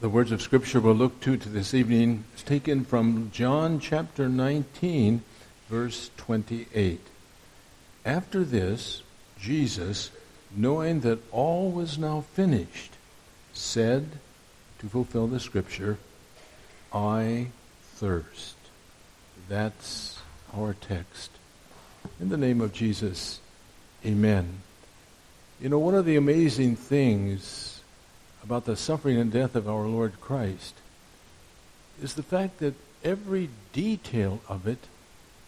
The words of Scripture we'll look to, to this evening is taken from John chapter 19, verse 28. After this, Jesus, knowing that all was now finished, said, to fulfill the Scripture, I thirst. That's our text. In the name of Jesus, amen. You know, one of the amazing things about the suffering and death of our Lord Christ is the fact that every detail of it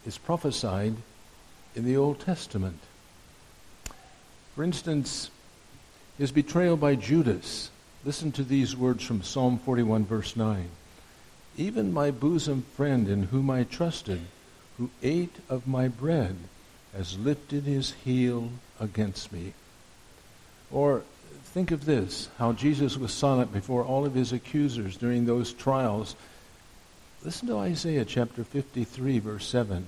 is prophesied in the Old Testament. For instance, his betrayal by Judas. Listen to these words from Psalm 41, verse 9. Even my bosom friend in whom I trusted, who ate of my bread, has lifted his heel against me. Or Think of this how Jesus was silent before all of his accusers during those trials. Listen to Isaiah chapter 53, verse 7.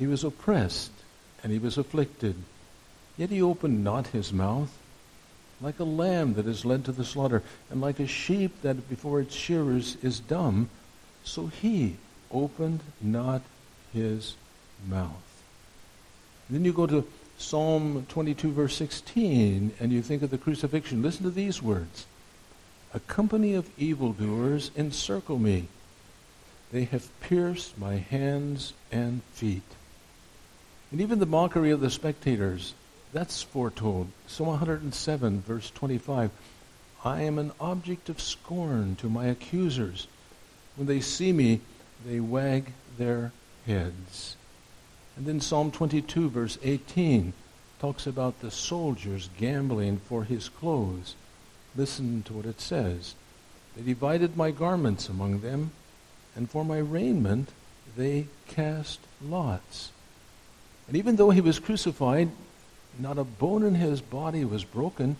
He was oppressed and he was afflicted, yet he opened not his mouth. Like a lamb that is led to the slaughter, and like a sheep that before its shearers is dumb, so he opened not his mouth. then you go to Psalm 22, verse 16, and you think of the crucifixion, listen to these words A company of evildoers encircle me. They have pierced my hands and feet. And even the mockery of the spectators, that's foretold. Psalm 107, verse 25. I am an object of scorn to my accusers. When they see me, they wag their heads. And then Psalm 22, verse 18, talks about the soldiers gambling for his clothes. Listen to what it says. They divided my garments among them, and for my raiment they cast lots. And even though he was crucified, not a bone in his body was broken.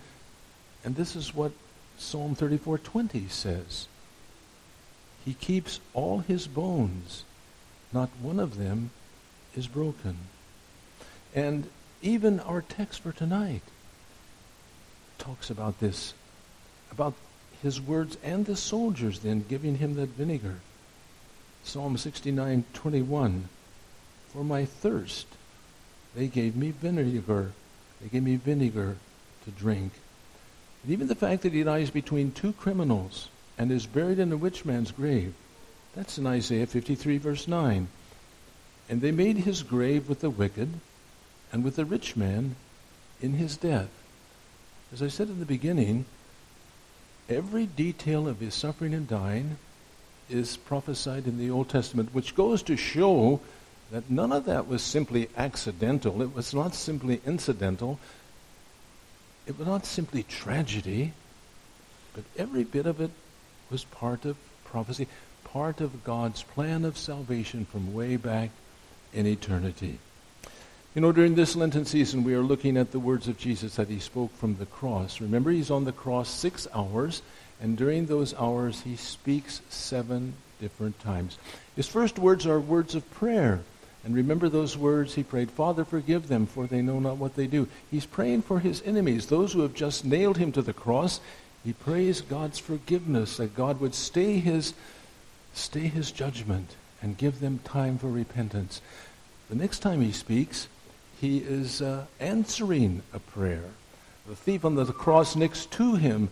And this is what Psalm 34:20 says. He keeps all his bones, not one of them is broken. And even our text for tonight talks about this, about his words and the soldiers then giving him that vinegar. Psalm 69, 21. For my thirst, they gave me vinegar. They gave me vinegar to drink. And even the fact that he lies between two criminals and is buried in a rich man's grave, that's in Isaiah 53, verse 9. And they made his grave with the wicked and with the rich man in his death. As I said in the beginning, every detail of his suffering and dying is prophesied in the Old Testament, which goes to show that none of that was simply accidental. It was not simply incidental. It was not simply tragedy, but every bit of it was part of prophecy, part of God's plan of salvation from way back in eternity. You know, during this Lenten season, we are looking at the words of Jesus that he spoke from the cross. Remember, he's on the cross six hours, and during those hours, he speaks seven different times. His first words are words of prayer. And remember those words he prayed, Father, forgive them, for they know not what they do. He's praying for his enemies, those who have just nailed him to the cross. He prays God's forgiveness, that God would stay his, stay his judgment and give them time for repentance. The next time he speaks, he is uh, answering a prayer. The thief on the cross next to him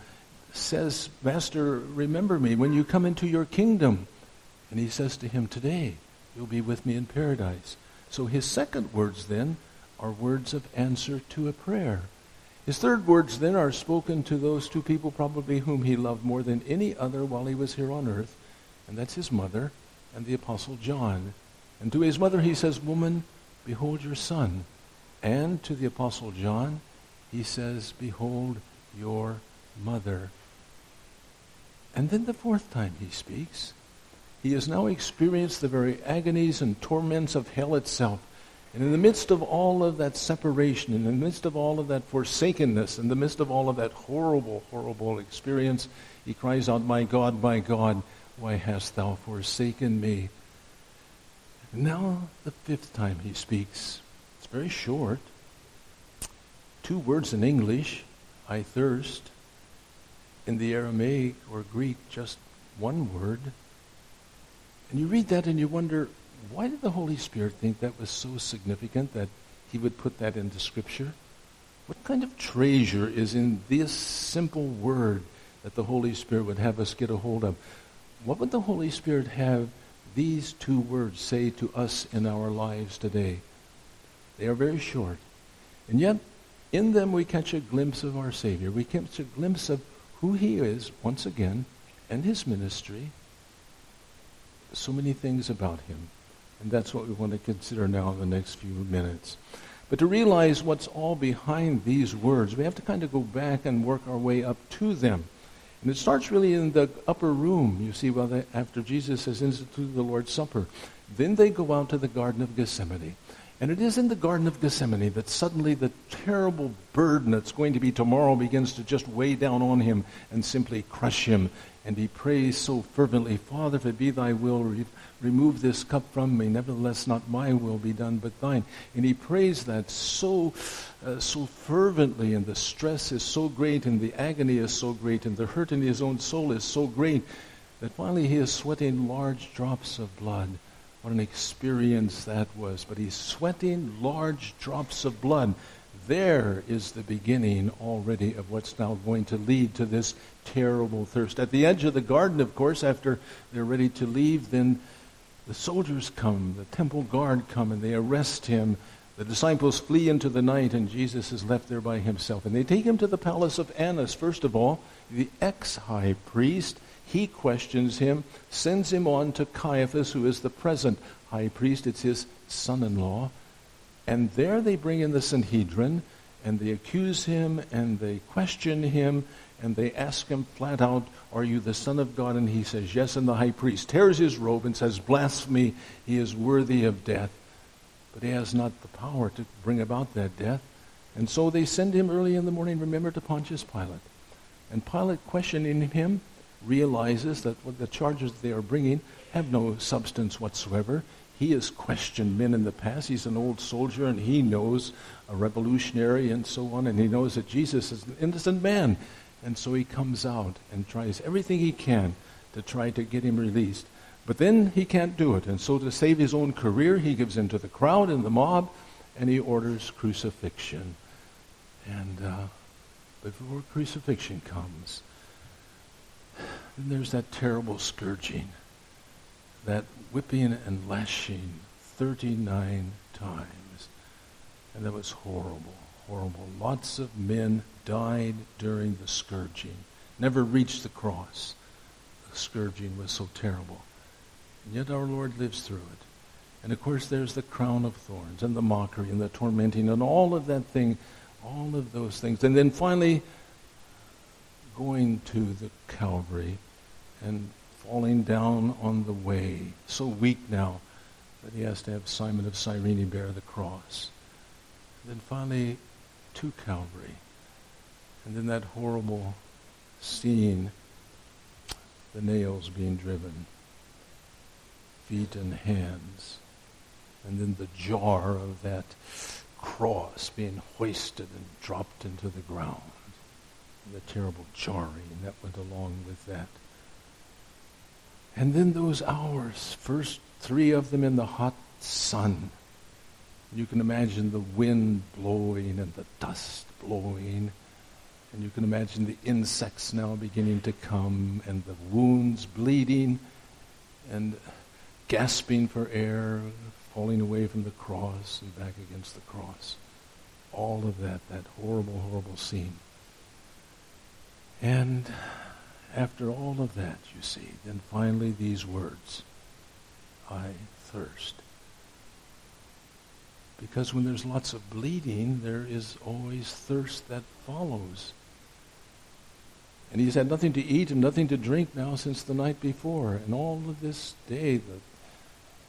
says, Master, remember me when you come into your kingdom. And he says to him, Today you'll be with me in paradise. So his second words then are words of answer to a prayer. His third words then are spoken to those two people probably whom he loved more than any other while he was here on earth, and that's his mother and the Apostle John. And to his mother he says, Woman, behold your son. And to the Apostle John, he says, Behold your mother. And then the fourth time he speaks, he has now experienced the very agonies and torments of hell itself. And in the midst of all of that separation, in the midst of all of that forsakenness, in the midst of all of that horrible, horrible experience, he cries out, My God, my God, why hast thou forsaken me? Now, the fifth time he speaks, it's very short. Two words in English I thirst. in the Aramaic or Greek just one word. And you read that and you wonder, why did the Holy Spirit think that was so significant that he would put that into Scripture? What kind of treasure is in this simple word that the Holy Spirit would have us get a hold of? What would the Holy Spirit have these two words say to us in our lives today? They are very short. And yet, in them we catch a glimpse of our Savior. We catch a glimpse of who he is, once again, and his ministry. So many things about him. And that's what we want to consider now in the next few minutes. But to realize what's all behind these words, we have to kind of go back and work our way up to them. And it starts really in the upper room, you see, well, they, after Jesus has instituted the Lord's Supper. Then they go out to the Garden of Gethsemane. And it is in the Garden of Gethsemane that suddenly the terrible burden that's going to be tomorrow begins to just weigh down on him and simply crush him. And he prays so fervently, Father, if it be thy will, re- remove this cup from me. Nevertheless, not my will be done, but thine. And he prays that so, uh, so fervently, and the stress is so great, and the agony is so great, and the hurt in his own soul is so great, that finally he is sweating large drops of blood. What an experience that was. But he's sweating large drops of blood. There is the beginning already of what's now going to lead to this terrible thirst. At the edge of the garden, of course, after they're ready to leave, then the soldiers come, the temple guard come, and they arrest him. The disciples flee into the night, and Jesus is left there by himself. And they take him to the palace of Annas, first of all, the ex high priest. He questions him, sends him on to Caiaphas, who is the present high priest. It's his son in law. And there they bring in the Sanhedrin, and they accuse him, and they question him, and they ask him flat out, Are you the Son of God? And he says, Yes. And the high priest tears his robe and says, Blasphemy, he is worthy of death. But he has not the power to bring about that death. And so they send him early in the morning, remember, to Pontius Pilate. And Pilate, questioning him, realizes that what the charges they are bringing have no substance whatsoever. He has questioned men in the past. He's an old soldier and he knows a revolutionary and so on, and he knows that Jesus is an innocent man. And so he comes out and tries everything he can to try to get him released. But then he can't do it. And so to save his own career, he gives in to the crowd and the mob, and he orders crucifixion. And uh, before crucifixion comes, then there's that terrible scourging, that whipping and lashing 39 times. And that was horrible, horrible. Lots of men died during the scourging, never reached the cross. The scourging was so terrible. And yet our Lord lives through it. And of course, there's the crown of thorns and the mockery and the tormenting and all of that thing, all of those things. And then finally, going to the Calvary and falling down on the way, so weak now that he has to have Simon of Cyrene bear the cross. And then finally to Calvary. And then that horrible scene, the nails being driven, feet and hands, and then the jar of that cross being hoisted and dropped into the ground, and the terrible jarring that went along with that. And then those hours, first three of them in the hot sun. You can imagine the wind blowing and the dust blowing. And you can imagine the insects now beginning to come and the wounds bleeding and gasping for air, falling away from the cross and back against the cross. All of that, that horrible, horrible scene. And after all of that, you see, then finally these words I thirst. Because when there's lots of bleeding, there is always thirst that follows. And he's had nothing to eat and nothing to drink now since the night before. And all of this day, the,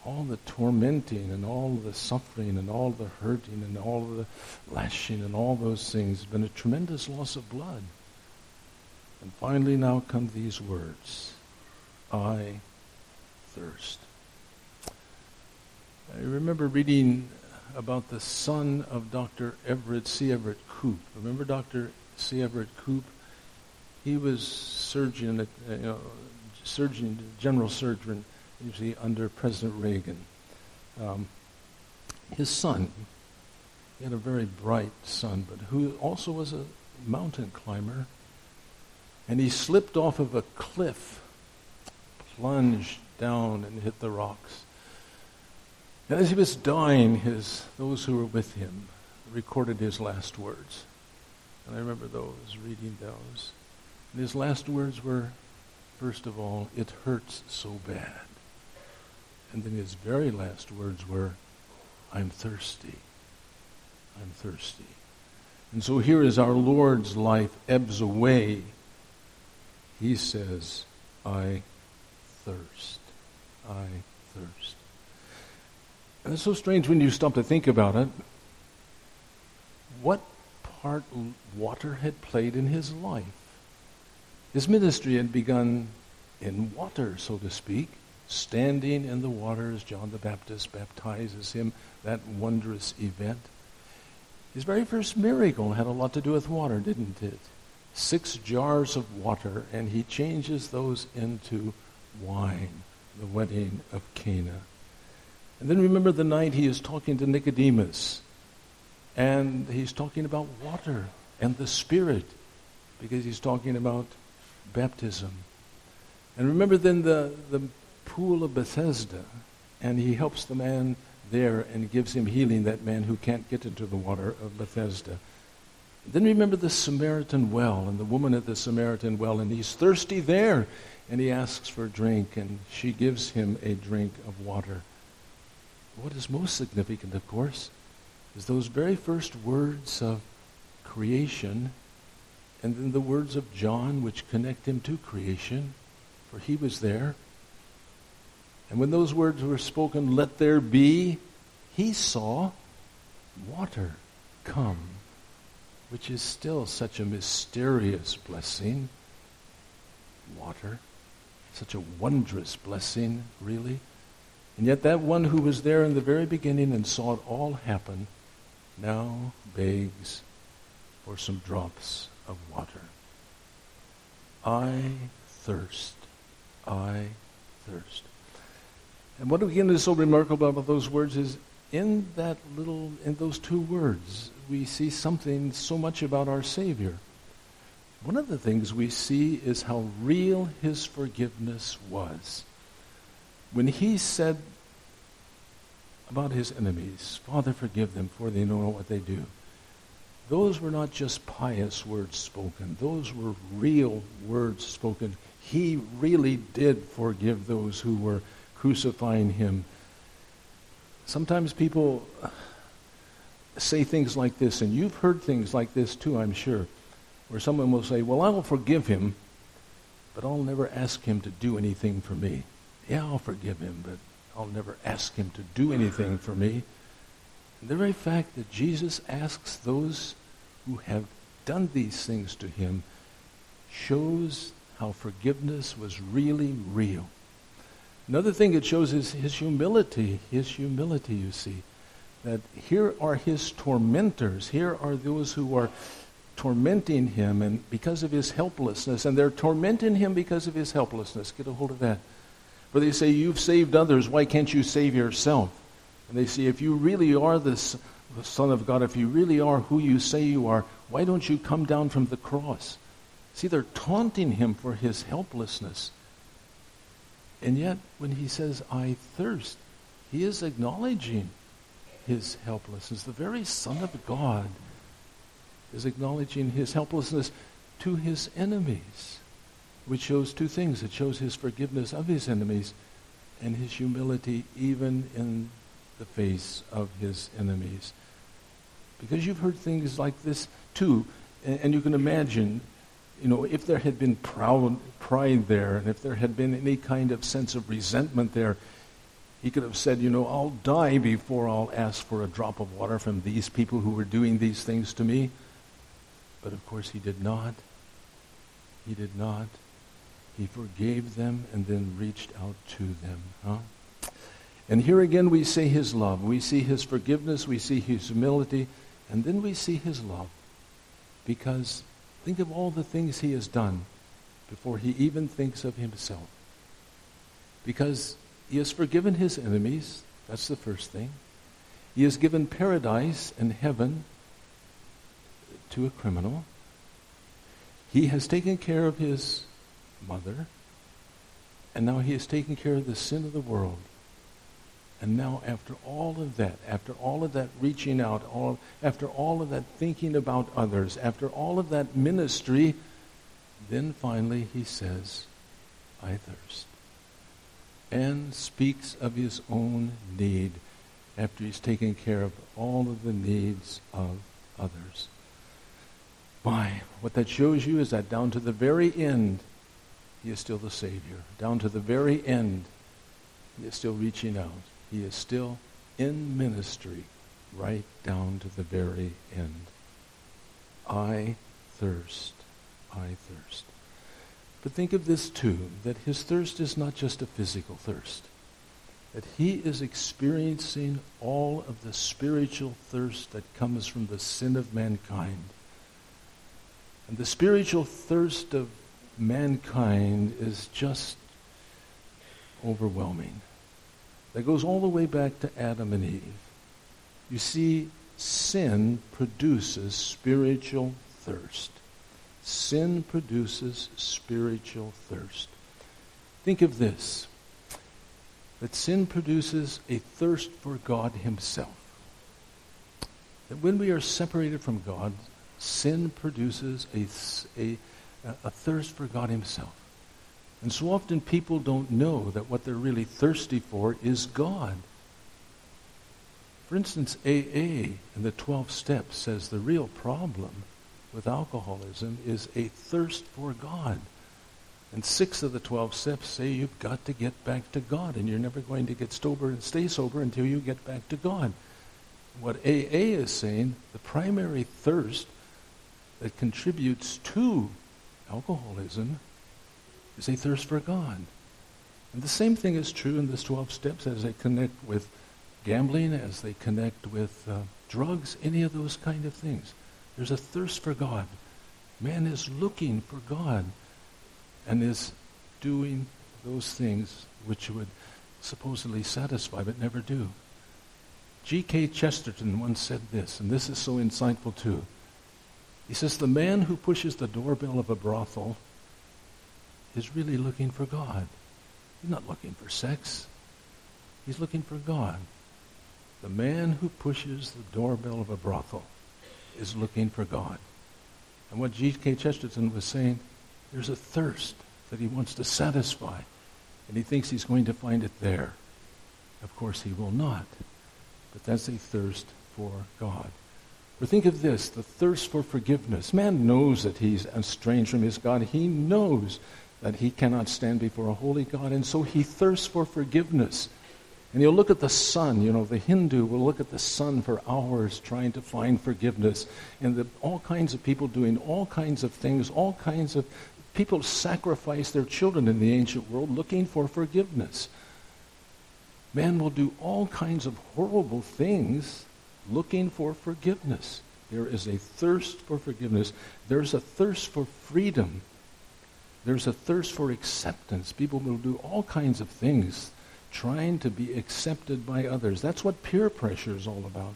all the tormenting and all the suffering and all the hurting and all the lashing and all those things has been a tremendous loss of blood. And finally, now come these words I thirst. I remember reading about the son of Dr. Everett C. Everett Koop. Remember Dr. C. Everett Koop? he was surgeon, at, uh, you know, surgeon, general surgeon, usually under President Reagan. Um, his son, he had a very bright son, but who also was a mountain climber, and he slipped off of a cliff, plunged down and hit the rocks. And as he was dying, his, those who were with him recorded his last words. And I remember those, reading those. And his last words were, first of all, it hurts so bad. And then his very last words were, I'm thirsty. I'm thirsty. And so here is our Lord's life ebbs away, he says, I thirst. I thirst. And it's so strange when you stop to think about it. What part water had played in his life? His ministry had begun in water, so to speak, standing in the water as John the Baptist baptizes him, that wondrous event. His very first miracle had a lot to do with water, didn't it? Six jars of water, and he changes those into wine, the wedding of Cana. And then remember the night he is talking to Nicodemus, and he's talking about water and the Spirit, because he's talking about baptism. And remember then the, the pool of Bethesda, and he helps the man there and gives him healing, that man who can't get into the water of Bethesda. Then remember the Samaritan well and the woman at the Samaritan well, and he's thirsty there, and he asks for a drink, and she gives him a drink of water. What is most significant, of course, is those very first words of creation, and then the words of John, which connect him to creation, for he was there. And when those words were spoken, let there be, he saw water come, which is still such a mysterious blessing. Water, such a wondrous blessing, really. And yet, that one who was there in the very beginning and saw it all happen now begs for some drops of water. I thirst. I thirst. And what again is so remarkable about those words is in that little, in those two words, we see something so much about our Savior. One of the things we see is how real his forgiveness was. When he said about his enemies, Father, forgive them, for they know what they do. Those were not just pious words spoken, those were real words spoken. He really did forgive those who were crucifying him. Sometimes people say things like this, and you've heard things like this too, I'm sure, where someone will say, Well, I will forgive him, but I'll never ask him to do anything for me. Yeah, I'll forgive him, but I'll never ask him to do anything for me. And the very fact that Jesus asks those who have done these things to him shows how forgiveness was really real. Another thing it shows is his humility. His humility, you see. That here are his tormentors. Here are those who are tormenting him and because of his helplessness. And they're tormenting him because of his helplessness. Get a hold of that. For they say, You've saved others. Why can't you save yourself? And they say, If you really are the Son of God, if you really are who you say you are, why don't you come down from the cross? See, they're taunting him for his helplessness. And yet, when he says, I thirst, he is acknowledging his helplessness. The very Son of God is acknowledging his helplessness to his enemies, which shows two things. It shows his forgiveness of his enemies and his humility even in the face of his enemies. Because you've heard things like this too, and, and you can imagine you know, if there had been proud, pride there, and if there had been any kind of sense of resentment there, he could have said, you know, I'll die before I'll ask for a drop of water from these people who were doing these things to me. But of course, he did not. He did not. He forgave them and then reached out to them. Huh? And here again, we see his love. We see his forgiveness. We see his humility. And then we see his love. Because Think of all the things he has done before he even thinks of himself. Because he has forgiven his enemies, that's the first thing. He has given paradise and heaven to a criminal. He has taken care of his mother, and now he has taken care of the sin of the world. And now, after all of that, after all of that reaching out, all, after all of that thinking about others, after all of that ministry, then finally he says, I thirst. And speaks of his own need after he's taken care of all of the needs of others. Why? What that shows you is that down to the very end, he is still the Savior. Down to the very end, he is still reaching out. He is still in ministry right down to the very end. I thirst. I thirst. But think of this too, that his thirst is not just a physical thirst. That he is experiencing all of the spiritual thirst that comes from the sin of mankind. And the spiritual thirst of mankind is just overwhelming that goes all the way back to Adam and Eve. You see, sin produces spiritual thirst. Sin produces spiritual thirst. Think of this that sin produces a thirst for God Himself. That when we are separated from God, sin produces a, a, a thirst for God Himself. And so often people don't know that what they're really thirsty for is God. For instance, AA in the 12 steps says the real problem with alcoholism is a thirst for God. And six of the 12 steps say you've got to get back to God, and you're never going to get sober and stay sober until you get back to God. What AA is saying, the primary thirst that contributes to alcoholism is a thirst for God. And the same thing is true in this 12 steps as they connect with gambling, as they connect with uh, drugs, any of those kind of things. There's a thirst for God. Man is looking for God and is doing those things which would supposedly satisfy but never do. G.K. Chesterton once said this, and this is so insightful too. He says, The man who pushes the doorbell of a brothel is really looking for God. He's not looking for sex. He's looking for God. The man who pushes the doorbell of a brothel is looking for God. And what G.K. Chesterton was saying, there's a thirst that he wants to satisfy, and he thinks he's going to find it there. Of course, he will not. But that's a thirst for God. Or think of this the thirst for forgiveness. Man knows that he's estranged from his God. He knows that he cannot stand before a holy God, and so he thirsts for forgiveness. And you'll look at the sun, you know, the Hindu will look at the sun for hours trying to find forgiveness. And the, all kinds of people doing all kinds of things, all kinds of people sacrifice their children in the ancient world looking for forgiveness. Man will do all kinds of horrible things looking for forgiveness. There is a thirst for forgiveness. There's a thirst for freedom there's a thirst for acceptance. People will do all kinds of things trying to be accepted by others. That's what peer pressure is all about.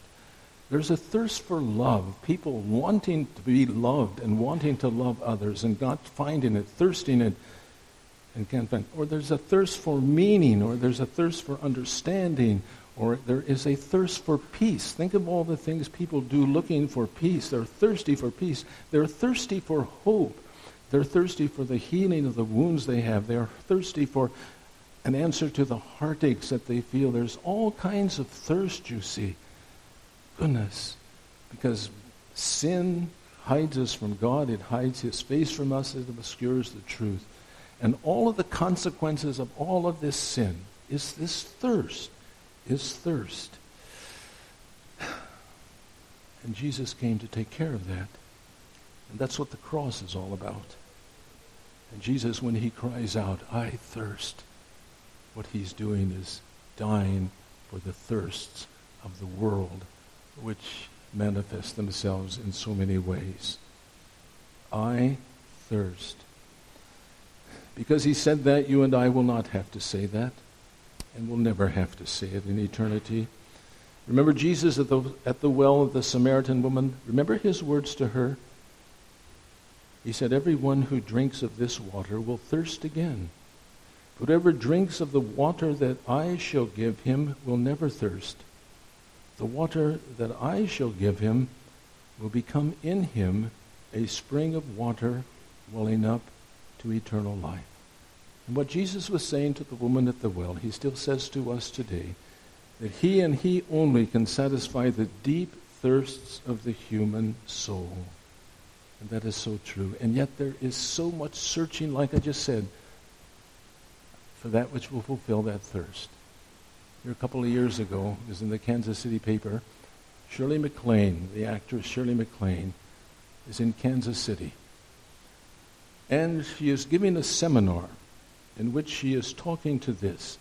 There's a thirst for love, people wanting to be loved and wanting to love others and not finding it, thirsting it, and can't find. Or there's a thirst for meaning, or there's a thirst for understanding, or there is a thirst for peace. Think of all the things people do looking for peace. They're thirsty for peace. They're thirsty for hope. They're thirsty for the healing of the wounds they have. They're thirsty for an answer to the heartaches that they feel. There's all kinds of thirst, you see. Goodness. Because sin hides us from God, it hides his face from us, it obscures the truth. And all of the consequences of all of this sin is this thirst, is thirst. And Jesus came to take care of that. And that's what the cross is all about. And Jesus, when he cries out, I thirst, what he's doing is dying for the thirsts of the world, which manifest themselves in so many ways. I thirst. Because he said that, you and I will not have to say that, and will never have to say it in eternity. Remember Jesus at the, at the well of the Samaritan woman? Remember his words to her? He said, Everyone who drinks of this water will thirst again. Whoever drinks of the water that I shall give him will never thirst. The water that I shall give him will become in him a spring of water welling up to eternal life. And what Jesus was saying to the woman at the well, he still says to us today that he and he only can satisfy the deep thirsts of the human soul. And that is so true. And yet there is so much searching, like I just said, for that which will fulfill that thirst. Here a couple of years ago, it was in the Kansas City paper, Shirley MacLaine, the actress Shirley MacLaine, is in Kansas City. And she is giving a seminar in which she is talking to this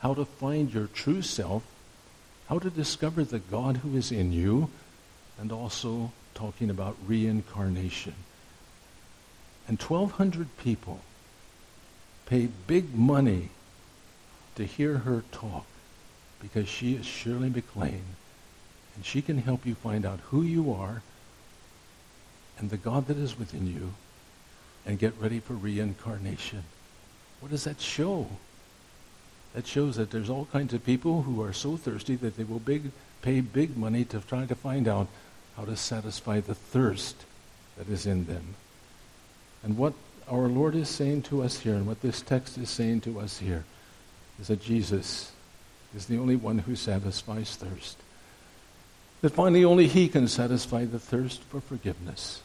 how to find your true self, how to discover the God who is in you, and also talking about reincarnation. And 1,200 people pay big money to hear her talk because she is Shirley MacLaine. And she can help you find out who you are and the God that is within you and get ready for reincarnation. What does that show? That shows that there's all kinds of people who are so thirsty that they will big, pay big money to try to find out how to satisfy the thirst that is in them. And what our Lord is saying to us here, and what this text is saying to us here, is that Jesus is the only one who satisfies thirst. That finally only He can satisfy the thirst for forgiveness.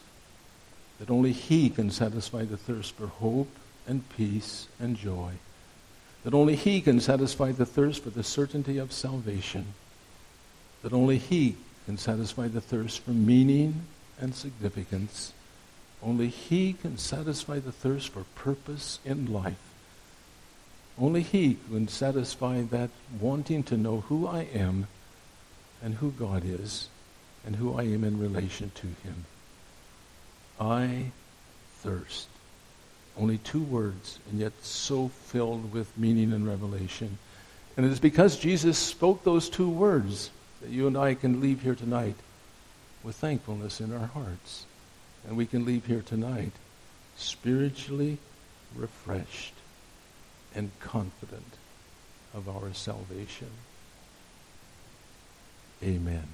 That only He can satisfy the thirst for hope and peace and joy. That only He can satisfy the thirst for the certainty of salvation. That only He can satisfy the thirst for meaning and significance. Only He can satisfy the thirst for purpose in life. Only He can satisfy that wanting to know who I am and who God is and who I am in relation to Him. I thirst. Only two words, and yet so filled with meaning and revelation. And it is because Jesus spoke those two words that you and I can leave here tonight with thankfulness in our hearts. And we can leave here tonight spiritually refreshed and confident of our salvation. Amen.